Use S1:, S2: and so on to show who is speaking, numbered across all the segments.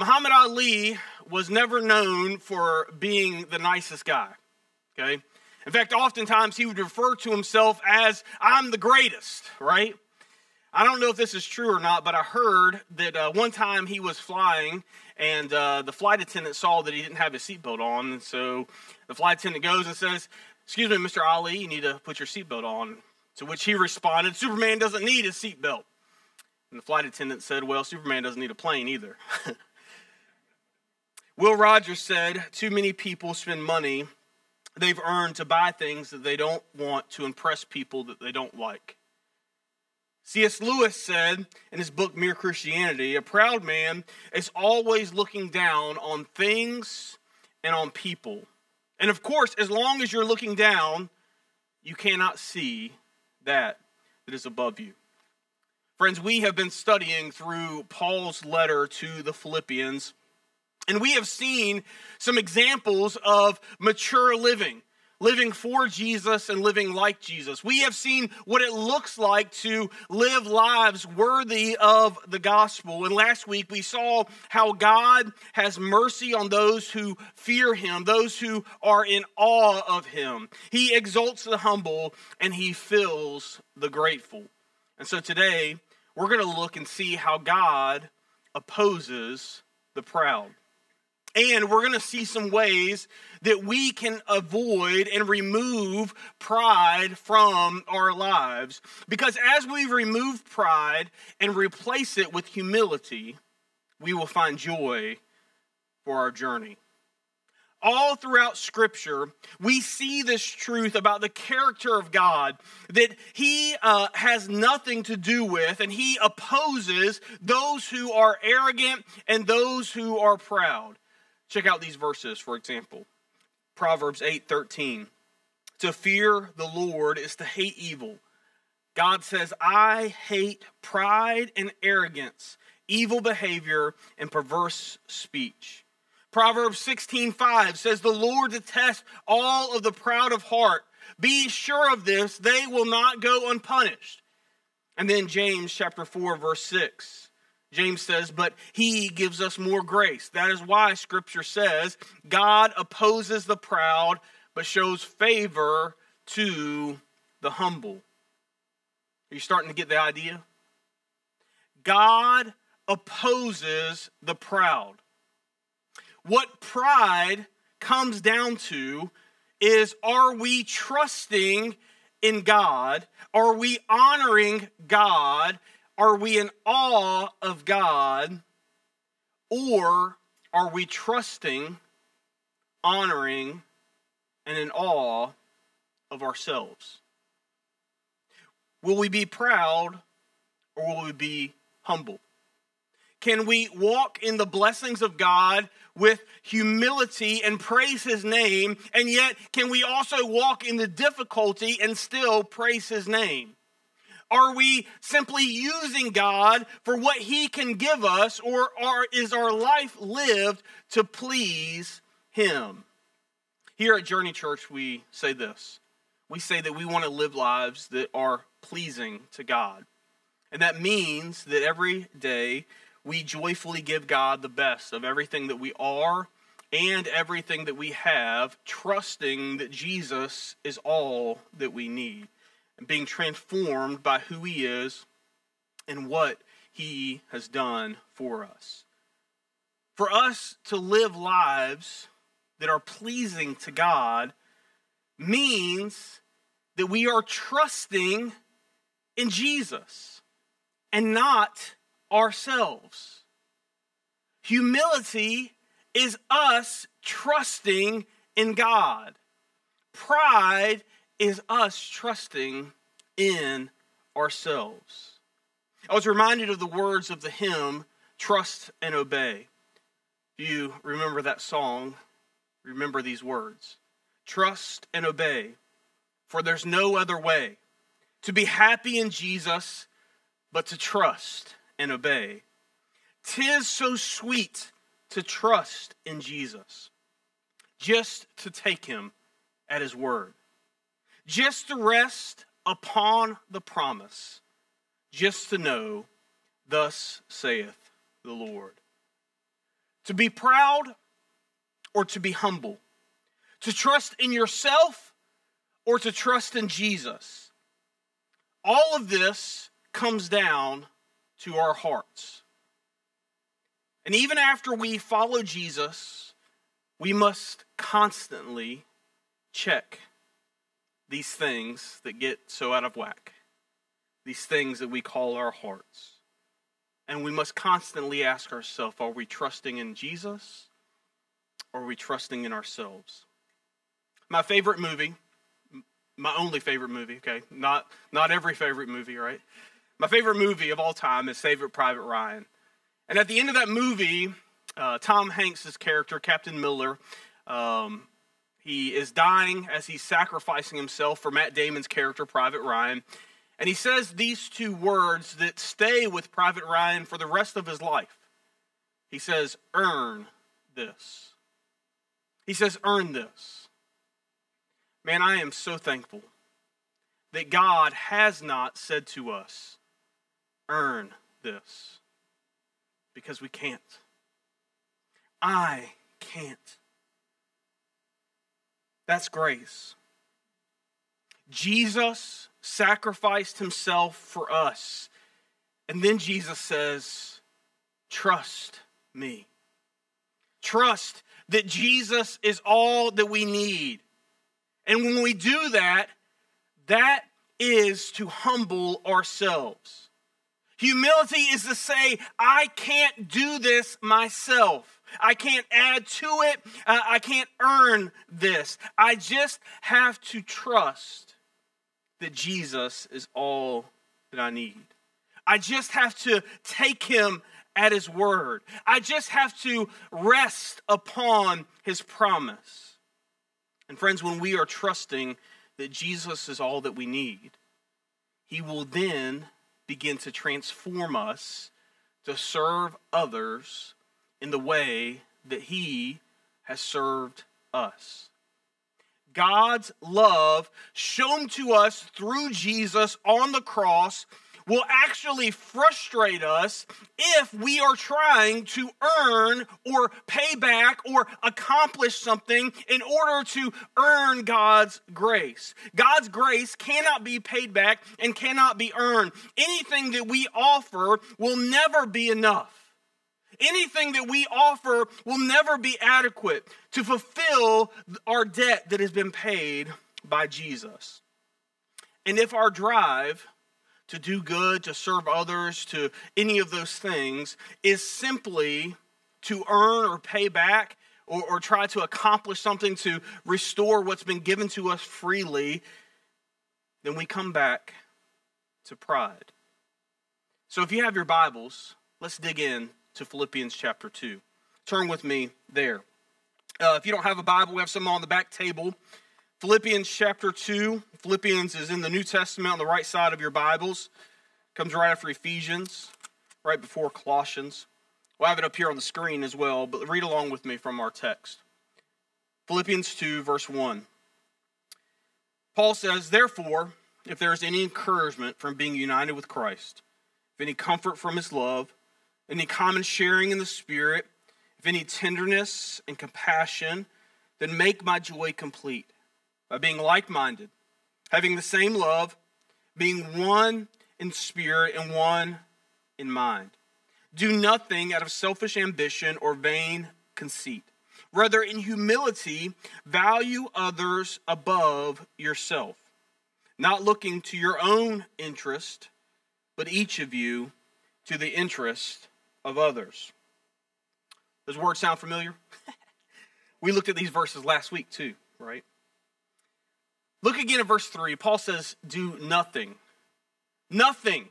S1: Muhammad Ali was never known for being the nicest guy. Okay? In fact, oftentimes he would refer to himself as, I'm the greatest, right? I don't know if this is true or not, but I heard that uh, one time he was flying and uh, the flight attendant saw that he didn't have his seatbelt on. And so the flight attendant goes and says, Excuse me, Mr. Ali, you need to put your seatbelt on. To which he responded, Superman doesn't need his seatbelt. And the flight attendant said, Well, Superman doesn't need a plane either. Will Rogers said, Too many people spend money they've earned to buy things that they don't want to impress people that they don't like. C.S. Lewis said in his book Mere Christianity a proud man is always looking down on things and on people. And of course, as long as you're looking down, you cannot see that that is above you. Friends, we have been studying through Paul's letter to the Philippians, and we have seen some examples of mature living living for Jesus and living like Jesus. We have seen what it looks like to live lives worthy of the gospel. And last week we saw how God has mercy on those who fear him, those who are in awe of him. He exalts the humble and he fills the grateful. And so today we're going to look and see how God opposes the proud. And we're going to see some ways that we can avoid and remove pride from our lives. Because as we remove pride and replace it with humility, we will find joy for our journey. All throughout Scripture, we see this truth about the character of God that He uh, has nothing to do with, and He opposes those who are arrogant and those who are proud. Check out these verses, for example. Proverbs 8:13. To fear the Lord is to hate evil. God says, "I hate pride and arrogance, evil behavior and perverse speech." Proverbs 16:5 says, "The Lord detests all of the proud of heart. Be sure of this, they will not go unpunished." And then James chapter 4 verse 6. James says, but he gives us more grace. That is why scripture says God opposes the proud, but shows favor to the humble. Are you starting to get the idea? God opposes the proud. What pride comes down to is are we trusting in God? Are we honoring God? Are we in awe of God or are we trusting, honoring, and in awe of ourselves? Will we be proud or will we be humble? Can we walk in the blessings of God with humility and praise His name, and yet can we also walk in the difficulty and still praise His name? Are we simply using God for what He can give us, or are, is our life lived to please Him? Here at Journey Church, we say this we say that we want to live lives that are pleasing to God. And that means that every day we joyfully give God the best of everything that we are and everything that we have, trusting that Jesus is all that we need and being transformed by who he is and what he has done for us. For us to live lives that are pleasing to God means that we are trusting in Jesus and not ourselves. Humility is us trusting in God. Pride is us trusting in ourselves. I was reminded of the words of the hymn, Trust and Obey. If you remember that song, remember these words Trust and obey, for there's no other way to be happy in Jesus but to trust and obey. Tis so sweet to trust in Jesus, just to take him at his word just to rest upon the promise, just to know, thus saith the Lord. To be proud or to be humble? To trust in yourself or to trust in Jesus? All of this comes down to our hearts. And even after we follow Jesus, we must constantly check these things that get so out of whack, these things that we call our hearts. And we must constantly ask ourselves are we trusting in Jesus or are we trusting in ourselves? My favorite movie, my only favorite movie, okay? Not, not every favorite movie, right? My favorite movie of all time is Saving Private Ryan. And at the end of that movie, uh, Tom Hanks' character, Captain Miller, um, he is dying as he's sacrificing himself for Matt Damon's character, Private Ryan. And he says these two words that stay with Private Ryan for the rest of his life. He says, Earn this. He says, Earn this. Man, I am so thankful that God has not said to us, Earn this. Because we can't. I can't. That's grace. Jesus sacrificed himself for us. And then Jesus says, Trust me. Trust that Jesus is all that we need. And when we do that, that is to humble ourselves. Humility is to say, I can't do this myself. I can't add to it. Uh, I can't earn this. I just have to trust that Jesus is all that I need. I just have to take him at his word. I just have to rest upon his promise. And friends, when we are trusting that Jesus is all that we need, he will then begin to transform us to serve others in the way that he has served us. God's love shown to us through Jesus on the cross will actually frustrate us if we are trying to earn or pay back or accomplish something in order to earn God's grace. God's grace cannot be paid back and cannot be earned. Anything that we offer will never be enough. Anything that we offer will never be adequate to fulfill our debt that has been paid by Jesus. And if our drive to do good, to serve others, to any of those things is simply to earn or pay back or, or, try to accomplish something to restore what's been given to us freely, then we come back to pride. So if you have your Bibles, let's dig in to Philippians chapter 2. Turn with me there. Uh, if you don't have a Bible, we have some on the back table. Philippians chapter 2. Philippians is in the New Testament on the right side of your Bibles. Comes right after Ephesians, right before Colossians. We'll have it up here on the screen as well, but read along with me from our text. Philippians 2, verse 1. Paul says, Therefore, if there is any encouragement from being united with Christ, if any comfort from his love, any common sharing in the Spirit, if any tenderness and compassion, then make my joy complete by being like minded, having the same love, being one in spirit and one in mind. Do nothing out of selfish ambition or vain conceit. Rather, in humility, value others above yourself, not looking to your own interest, but each of you to the interest of others. Does words sound familiar? we looked at these verses last week too, right? Look again at verse 3. Paul says, Do nothing, nothing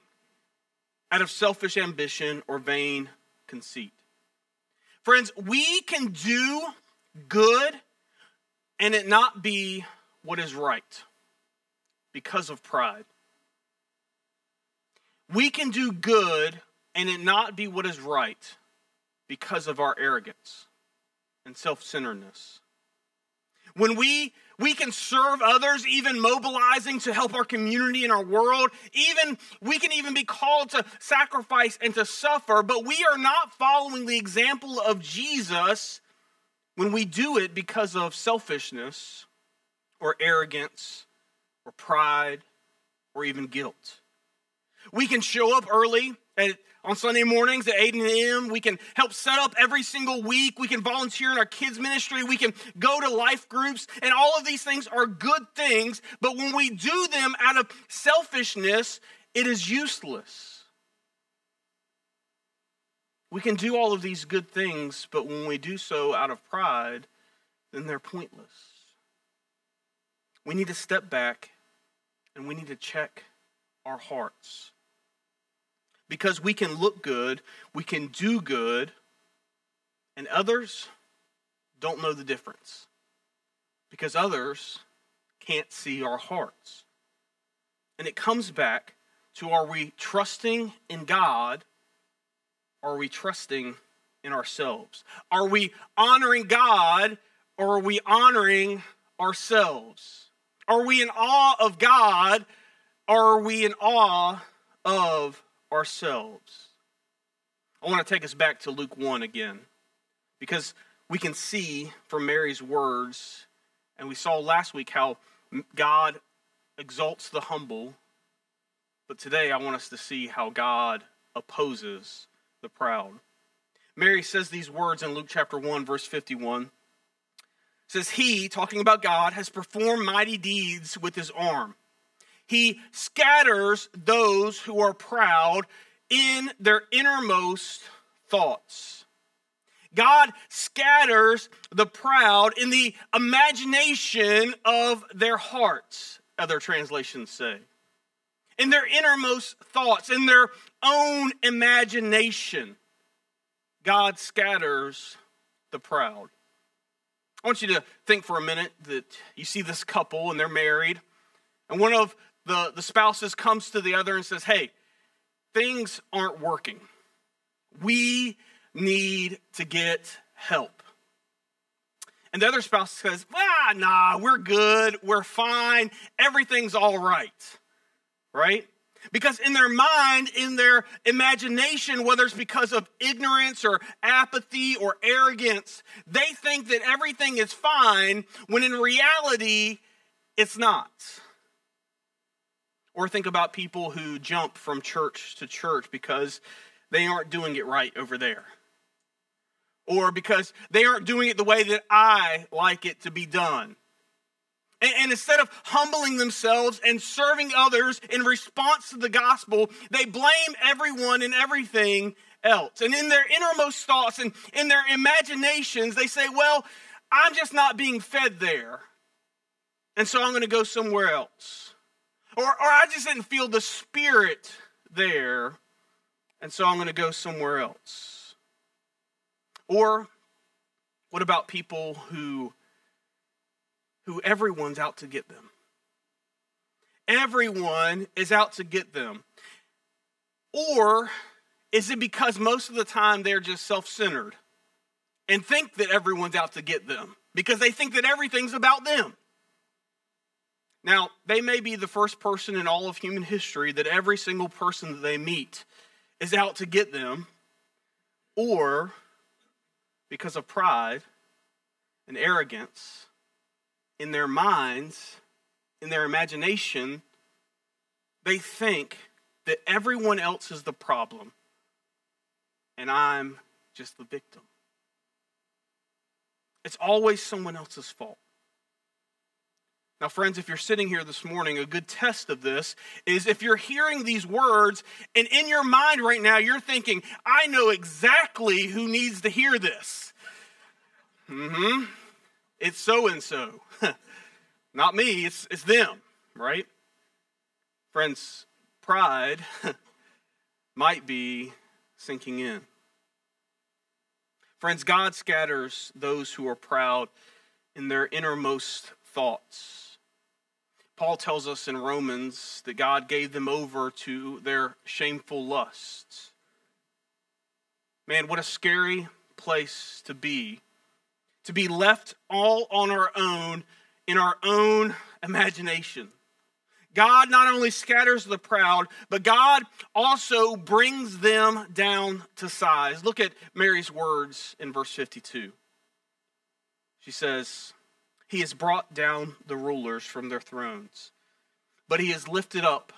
S1: out of selfish ambition or vain conceit. Friends, we can do good and it not be what is right because of pride. We can do good and it not be what is right because of our arrogance and self centeredness. When we we can serve others, even mobilizing to help our community and our world. Even we can even be called to sacrifice and to suffer, but we are not following the example of Jesus when we do it because of selfishness or arrogance or pride or even guilt. We can show up early at on Sunday mornings at 8 a.m. We can help set up every single week. We can volunteer in our kids' ministry. We can go to life groups. And all of these things are good things. But when we do them out of selfishness, it is useless. We can do all of these good things, but when we do so out of pride, then they're pointless. We need to step back and we need to check our hearts because we can look good, we can do good, and others don't know the difference because others can't see our hearts. And it comes back to are we trusting in God or are we trusting in ourselves? Are we honoring God or are we honoring ourselves? Are we in awe of God or are we in awe of ourselves. I want to take us back to Luke 1 again because we can see from Mary's words, and we saw last week how God exalts the humble, but today I want us to see how God opposes the proud. Mary says these words in Luke chapter 1, verse 51. It says, He, talking about God, has performed mighty deeds with his arm. He scatters those who are proud in their innermost thoughts. God scatters the proud in the imagination of their hearts, other translations say. In their innermost thoughts, in their own imagination, God scatters the proud. I want you to think for a minute that you see this couple and they're married, and one of the, the spouses comes to the other and says, Hey, things aren't working. We need to get help. And the other spouse says, Ah, nah, we're good. We're fine. Everything's all right. Right? Because in their mind, in their imagination, whether it's because of ignorance or apathy or arrogance, they think that everything is fine when in reality, it's not. Or think about people who jump from church to church because they aren't doing it right over there. Or because they aren't doing it the way that I like it to be done. And, instead of humbling themselves and serving others in response to the gospel, they blame everyone and everything else. And in their innermost thoughts and in their imaginations, they say, Well, I'm just not being fed there. And so I'm going to go somewhere else. Or, or I just didn't feel the spirit there, and so I'm going to go somewhere else. Or what about people who who everyone's out to get them? Everyone is out to get them. Or is it because most of the time they're just self centered and think that everyone's out to get them because they think that everything's about them? Now, they may be the first person in all of human history that every single person that they meet is out to get them, or because of pride and arrogance in their minds, in their imagination, they think that everyone else is the problem and I'm just the victim. It's always someone else's fault. Now, friends, if you're sitting here this morning, a good test of this is if you're hearing these words and in your mind right now you're thinking, I know exactly who needs to hear this. Mm hmm. It's so and so. Not me, it's, it's them, right? Friends, pride might be sinking in. Friends, God scatters those who are proud in their innermost thoughts. Paul tells us in Romans that God gave them over to their shameful lusts. Man, what a scary place to be to be left all on our own in our own imagination. God not only scatters the proud, but God also brings them down to size. Look at Mary's words in verse 52. She says, He has brought down the rulers from their thrones, but He has lifted up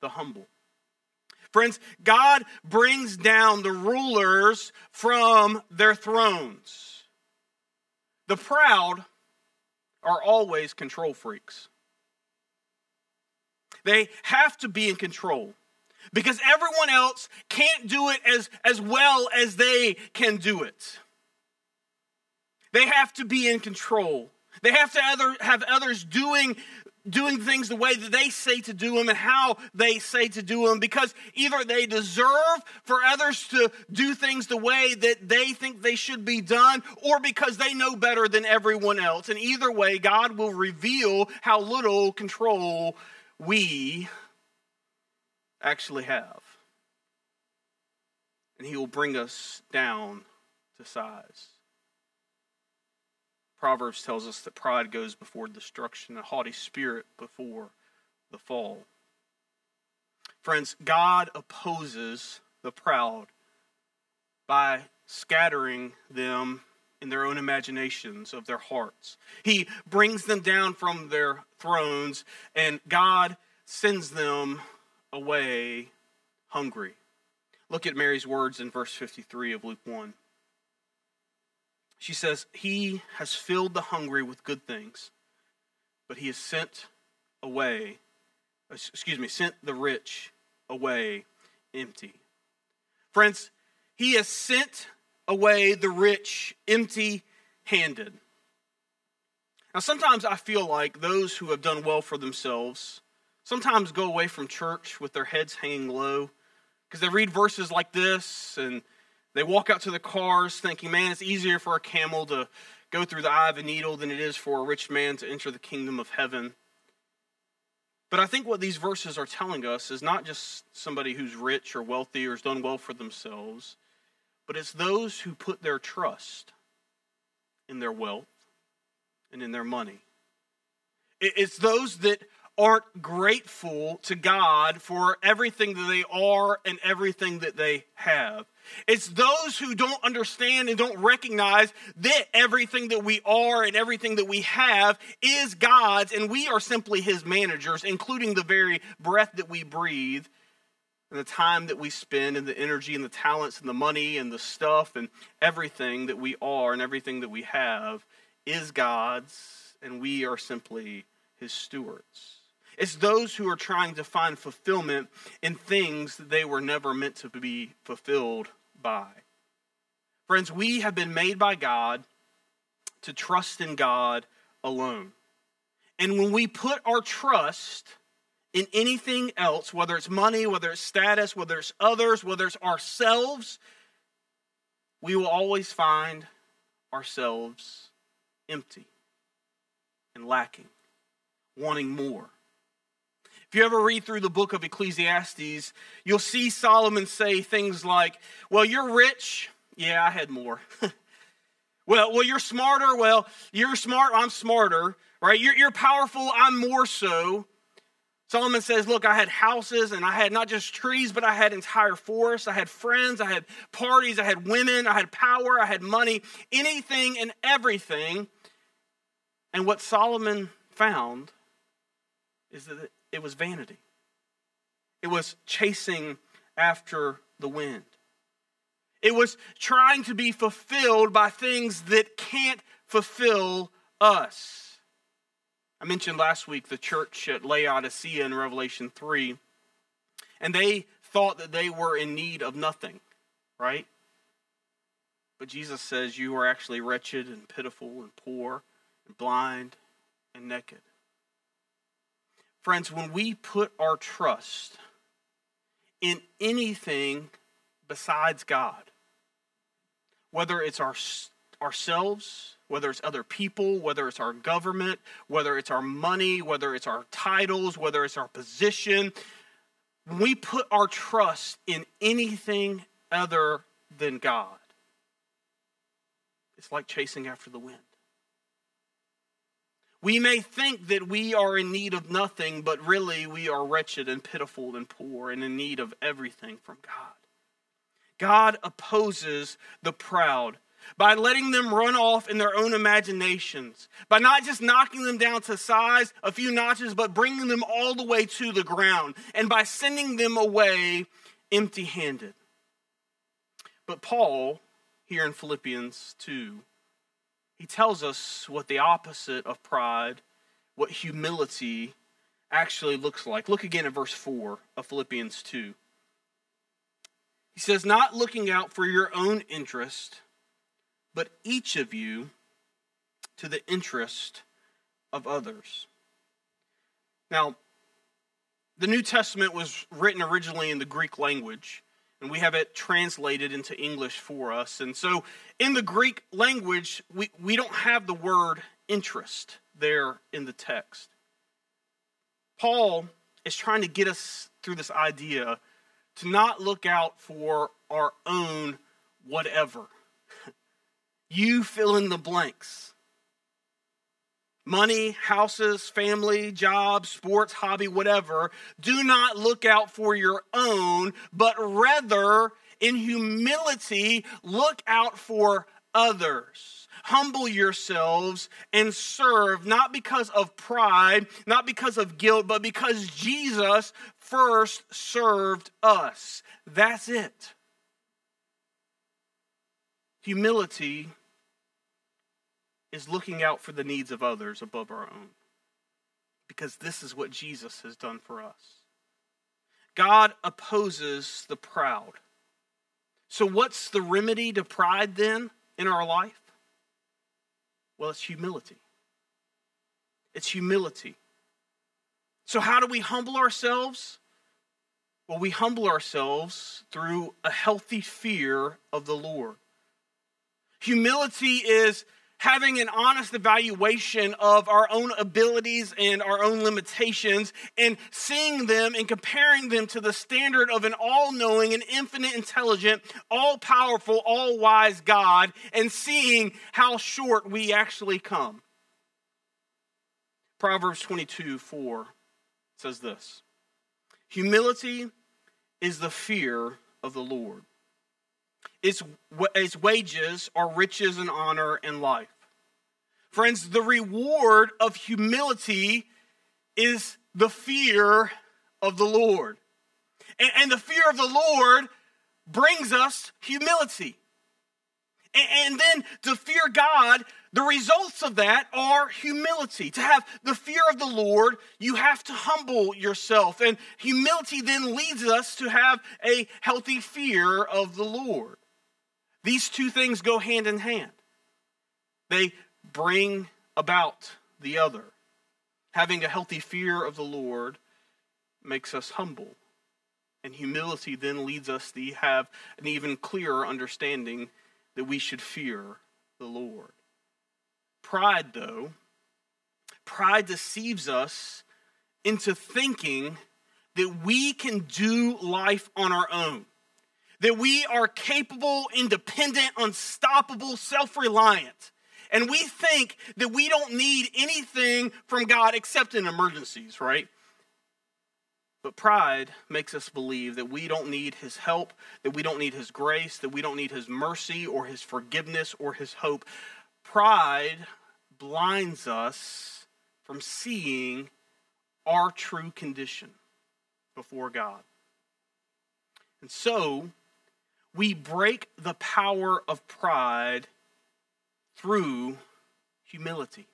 S1: the humble. Friends, God brings down the rulers from their thrones. The proud are always control freaks. They have to be in control because everyone else can't do it as, as well as they can do it. They have to be in control. They have to other, have others doing, doing things the way that they say to do them and how they say to do them because either they deserve for others to do things the way that they think they should be done or because they know better than everyone else. And either way, God will reveal how little control we actually have. And He will bring us down to size. Proverbs tells us that pride goes before destruction, a haughty spirit before the fall. Friends, God opposes the proud by scattering them in their own imaginations of their hearts. He brings them down from their thrones, and God sends them away hungry. Look at Mary's words in verse 53 of Luke 1. She says, He has filled the hungry with good things, but he has sent away, uh, excuse me, sent the rich away empty. Friends, he has sent away the rich empty handed. Now, sometimes I feel like those who have done well for themselves sometimes go away from church with their heads hanging low because they read verses like this and they walk out to the cars thinking, man, it's easier for a camel to go through the eye of a needle than it is for a rich man to enter the kingdom of heaven. But I think what these verses are telling us is not just somebody who's rich or wealthy or has done well for themselves, but it's those who put their trust in their wealth and in their money. It's those that aren't grateful to God for everything that they are and everything that they have. It's those who don't understand and don't recognize that everything that we are and everything that we have is God's, and we are simply His managers, including the very breath that we breathe and the time that we spend and the energy and the talents and the money and the stuff and everything that we are and everything that we have is God's, and we are simply his stewards. It's those who are trying to find fulfillment in things that they were never meant to be fulfilled by. Friends, we have been made by God to trust in God alone. And when we put our trust in anything else, whether it's money, whether it's status, whether it's others, whether it's ourselves, we will always find ourselves empty and lacking, wanting more. If you ever read through the book of Ecclesiastes, you'll see Solomon say things like, Well, you're rich. Yeah, I had more. well, well, you're smarter. Well, you're smart. I'm smarter. Right? You're, you're powerful. I'm more so. Solomon says, Look, I had houses and I had not just trees, but I had entire forests. I had friends, I had parties, I had women, I had power, I had money, anything and everything. And what Solomon found is that it was vanity, it was chasing after the wind. It was trying to be fulfilled by things that can't fulfill us. I mentioned last week the church at Laodicea in Revelation 3, and they thought that they were in need of nothing, right? But Jesus says you are actually wretched and pitiful and poor and blind and naked. Friends, when we put our trust in anything besides God, whether it's our, ourselves, whether it's other people, whether it's our government, whether it's our money, whether it's our titles, whether it's our position. When we put our trust in anything other than God, it's like chasing after the wind. We may think that we are in need of nothing, but really we are wretched and pitiful and poor and in need of everything from God. God opposes the proud by letting them run off in their own imaginations, by not just knocking them down to size a few notches, but bringing them all the way to the ground, and by sending them away empty handed. But Paul, here in Philippians 2, he tells us what the opposite of pride, what humility actually looks like. Look again at verse 4 of Philippians 2. He says, Not looking out for your own interest, but each of you to the interest of others. Now, the New Testament was written originally in the Greek language and we have it translated into English for us. And so in the Greek language, we, we don't have the word interest there in the text. Paul is trying to get us through this idea to not look out for our own whatever. you fill in the blanks money, houses, family, job, sports, hobby, whatever, do not look out for your own, but rather in humility look out for others. Humble yourselves and serve, not because of pride, not because of guilt, but because Jesus first served us. That's it. Humility is looking out for the needs of others above our own. Because this is what Jesus has done for us. God opposes the proud. So, what's the remedy to pride then in our life? Well, it's humility. It's humility. So, how do we humble ourselves? Well, we humble ourselves through a healthy fear of the Lord. Humility is having an honest evaluation of our own abilities and our own limitations and seeing them and comparing them to the standard of an all knowing and infinite intelligent, all powerful, all wise God and seeing how short we actually come. Proverbs 22 4 says this Humility is the fear of the Lord. Its, its wages are riches and honor and life. Friends, the reward of humility is the fear of the Lord. And, and the fear of the Lord brings us humility. And, and then to fear God, the results of that are humility. To have the fear of the Lord, you have to humble yourself. And humility then leads us to have a healthy fear of the Lord. These two things go hand in hand. They bring about the other. Having a healthy fear of the Lord makes us humble. And humility then leads us to have an even clearer understanding that we should fear the Lord. Pride, though, pride deceives us into thinking that we can do life on our own, that we are capable, independent, unstoppable, self reliant and we think that we don't need anything from God except in emergencies, right? But pride makes us believe that we don't need his help, that we don't need his grace, that we don't need his mercy or his forgiveness or his hope. Pride blinds us from seeing our true condition before God. And so we break the power of pride through humility.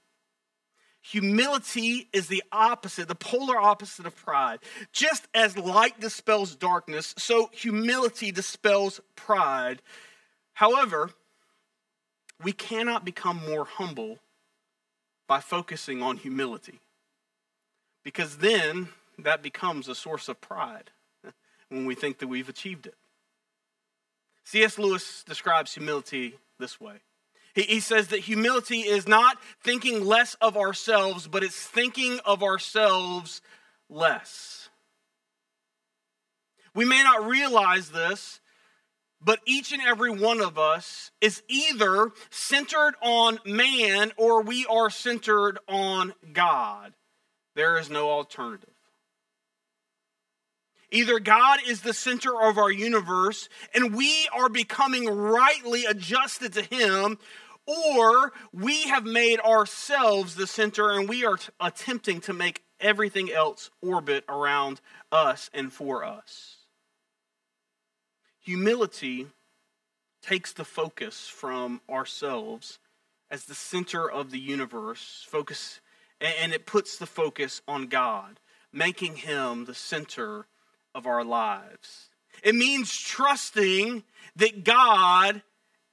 S1: Humility is the opposite, the polar opposite of pride. Just as light dispels darkness, so humility dispels pride. However, we cannot become more humble by focusing on humility. Because then that becomes a source of pride when we think that we've achieved it. C.S. Lewis describes humility this way he, he says that humility is not thinking less of ourselves, but it's thinking of ourselves less. We may not realize this, but each and every one of us is either centered on man or we are centered on God. There is no alternative. Either God is the center of our universe and we are becoming rightly adjusted to Him, or we have made ourselves the center and we are t- attempting to make everything else orbit around us and for us. Humility takes the focus from ourselves as the center of the universe, focus, and it puts the focus on God, making Him the center of our lives. It means trusting that God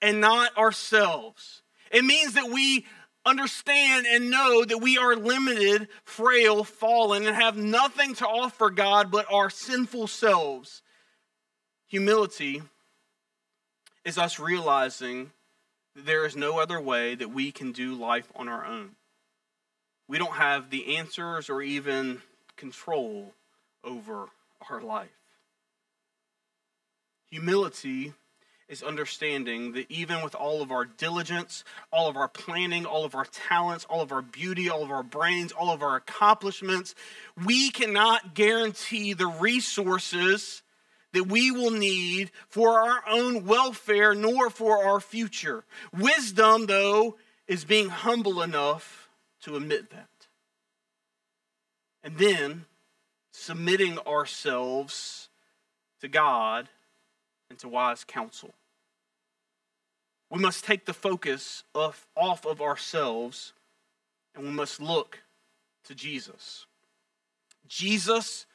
S1: and not ourselves. It means that we understand and know that we are limited, frail, fallen, and have nothing to offer God but our sinful selves. Humility is us realizing that there is no other way that we can do life on our own. We don't have the answers or even control over our life. Humility is understanding that even with all of our diligence, all of our planning, all of our talents, all of our beauty, all of our brains, all of our accomplishments, we cannot guarantee the resources that we will need for our own welfare nor for our future. Wisdom, though, is being humble enough to admit that. And then submitting ourselves to God and to wise counsel. We must take the focus of, off of ourselves and we must look to Jesus. Jesus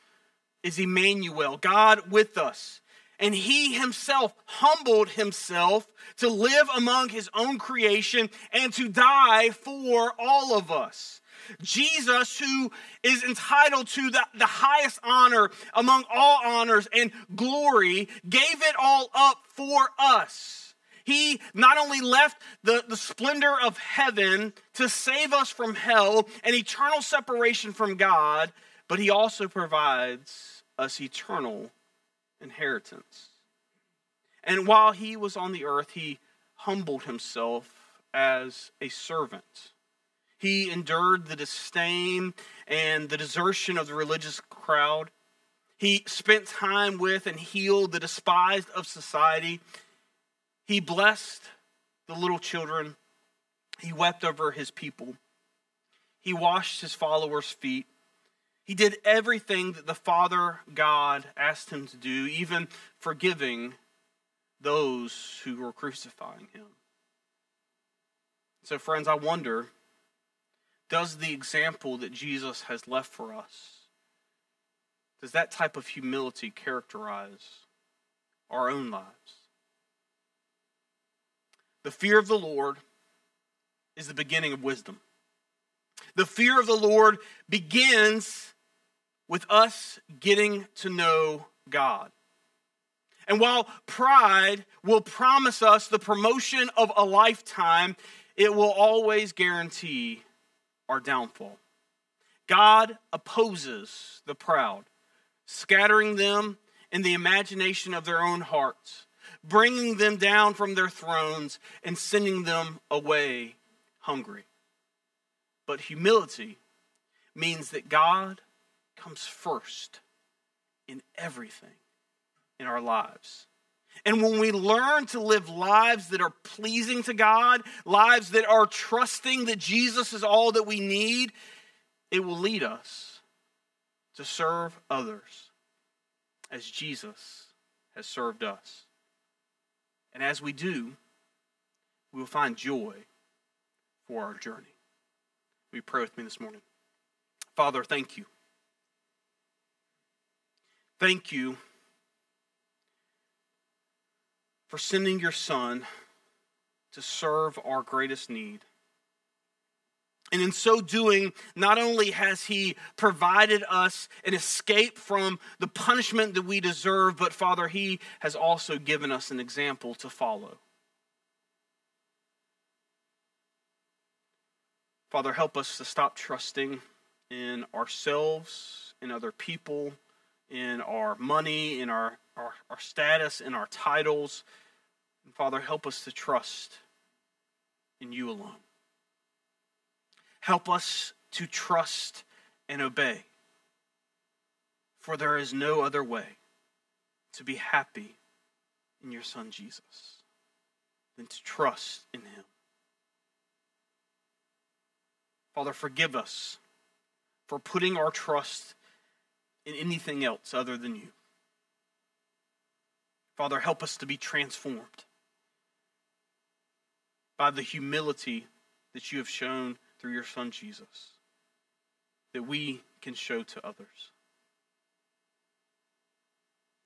S1: is Emmanuel, God with us. And he himself humbled himself to live among his own creation and to die for all of us. Jesus, who is entitled to the, the highest honor among all honors and glory, gave it all up for us. He not only left the, the splendor of heaven to save us from hell and eternal separation from God, but he also provides us eternal inheritance. And while he was on the earth, he humbled himself as a servant. He endured the disdain and the desertion of the religious crowd. He spent time with and healed the despised of society. He blessed the little children. He wept over his people. He washed his followers' feet. He did everything that the Father God asked him to do, even forgiving those who were crucifying him. So, friends, I wonder does the example that Jesus has left for us, does that type of humility characterize our own lives? The fear of the Lord is the beginning of wisdom. The fear of the Lord begins with us getting to know God. And while pride will promise us the promotion of a lifetime, it will always guarantee our downfall. God opposes the proud, scattering them in the imagination of their own hearts, bringing them down from their thrones and sending them away hungry. But humility means that God comes first in everything in our lives. And when we learn to live lives that are pleasing to God, lives that are trusting that Jesus is all that we need, it will lead us to serve others as Jesus has served us. And as we do, we will find joy for our journey. You pray with me this morning? Father, thank you. Thank you for sending your Son to serve our greatest need. And in so doing, not only has He provided us an escape from the punishment that we deserve, but Father, He has also given us an example to follow. Father, help us to stop trusting in ourselves, in other people, in our money, in our, our, our status, in our titles. And Father, help us to trust in you alone. Help us to trust and obey. For there is no other way to be happy in your Son Jesus than to trust in Him. Father, forgive us for putting our trust in anything else other than you. Father, help us to be transformed by the humility that you have shown through your Son Jesus, that we can show to others.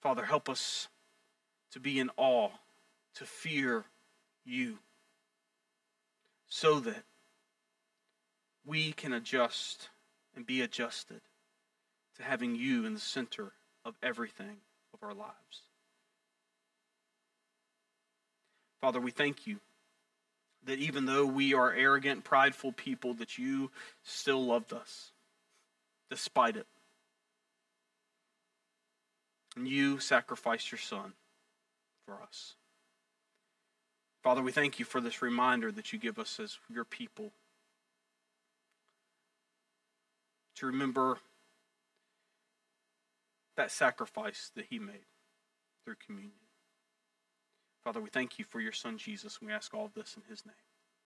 S1: Father, help us to be in awe, to fear you, so that we can adjust and be adjusted to having you in the center of everything of our lives. Father, we thank you that even though we are arrogant, prideful people, that you still loved us despite it. And you sacrificed your son for us. Father, we thank you for this reminder that you give us as your people to remember that sacrifice that he made through communion. Father, we thank you for your son Jesus, and we ask all of this in his name.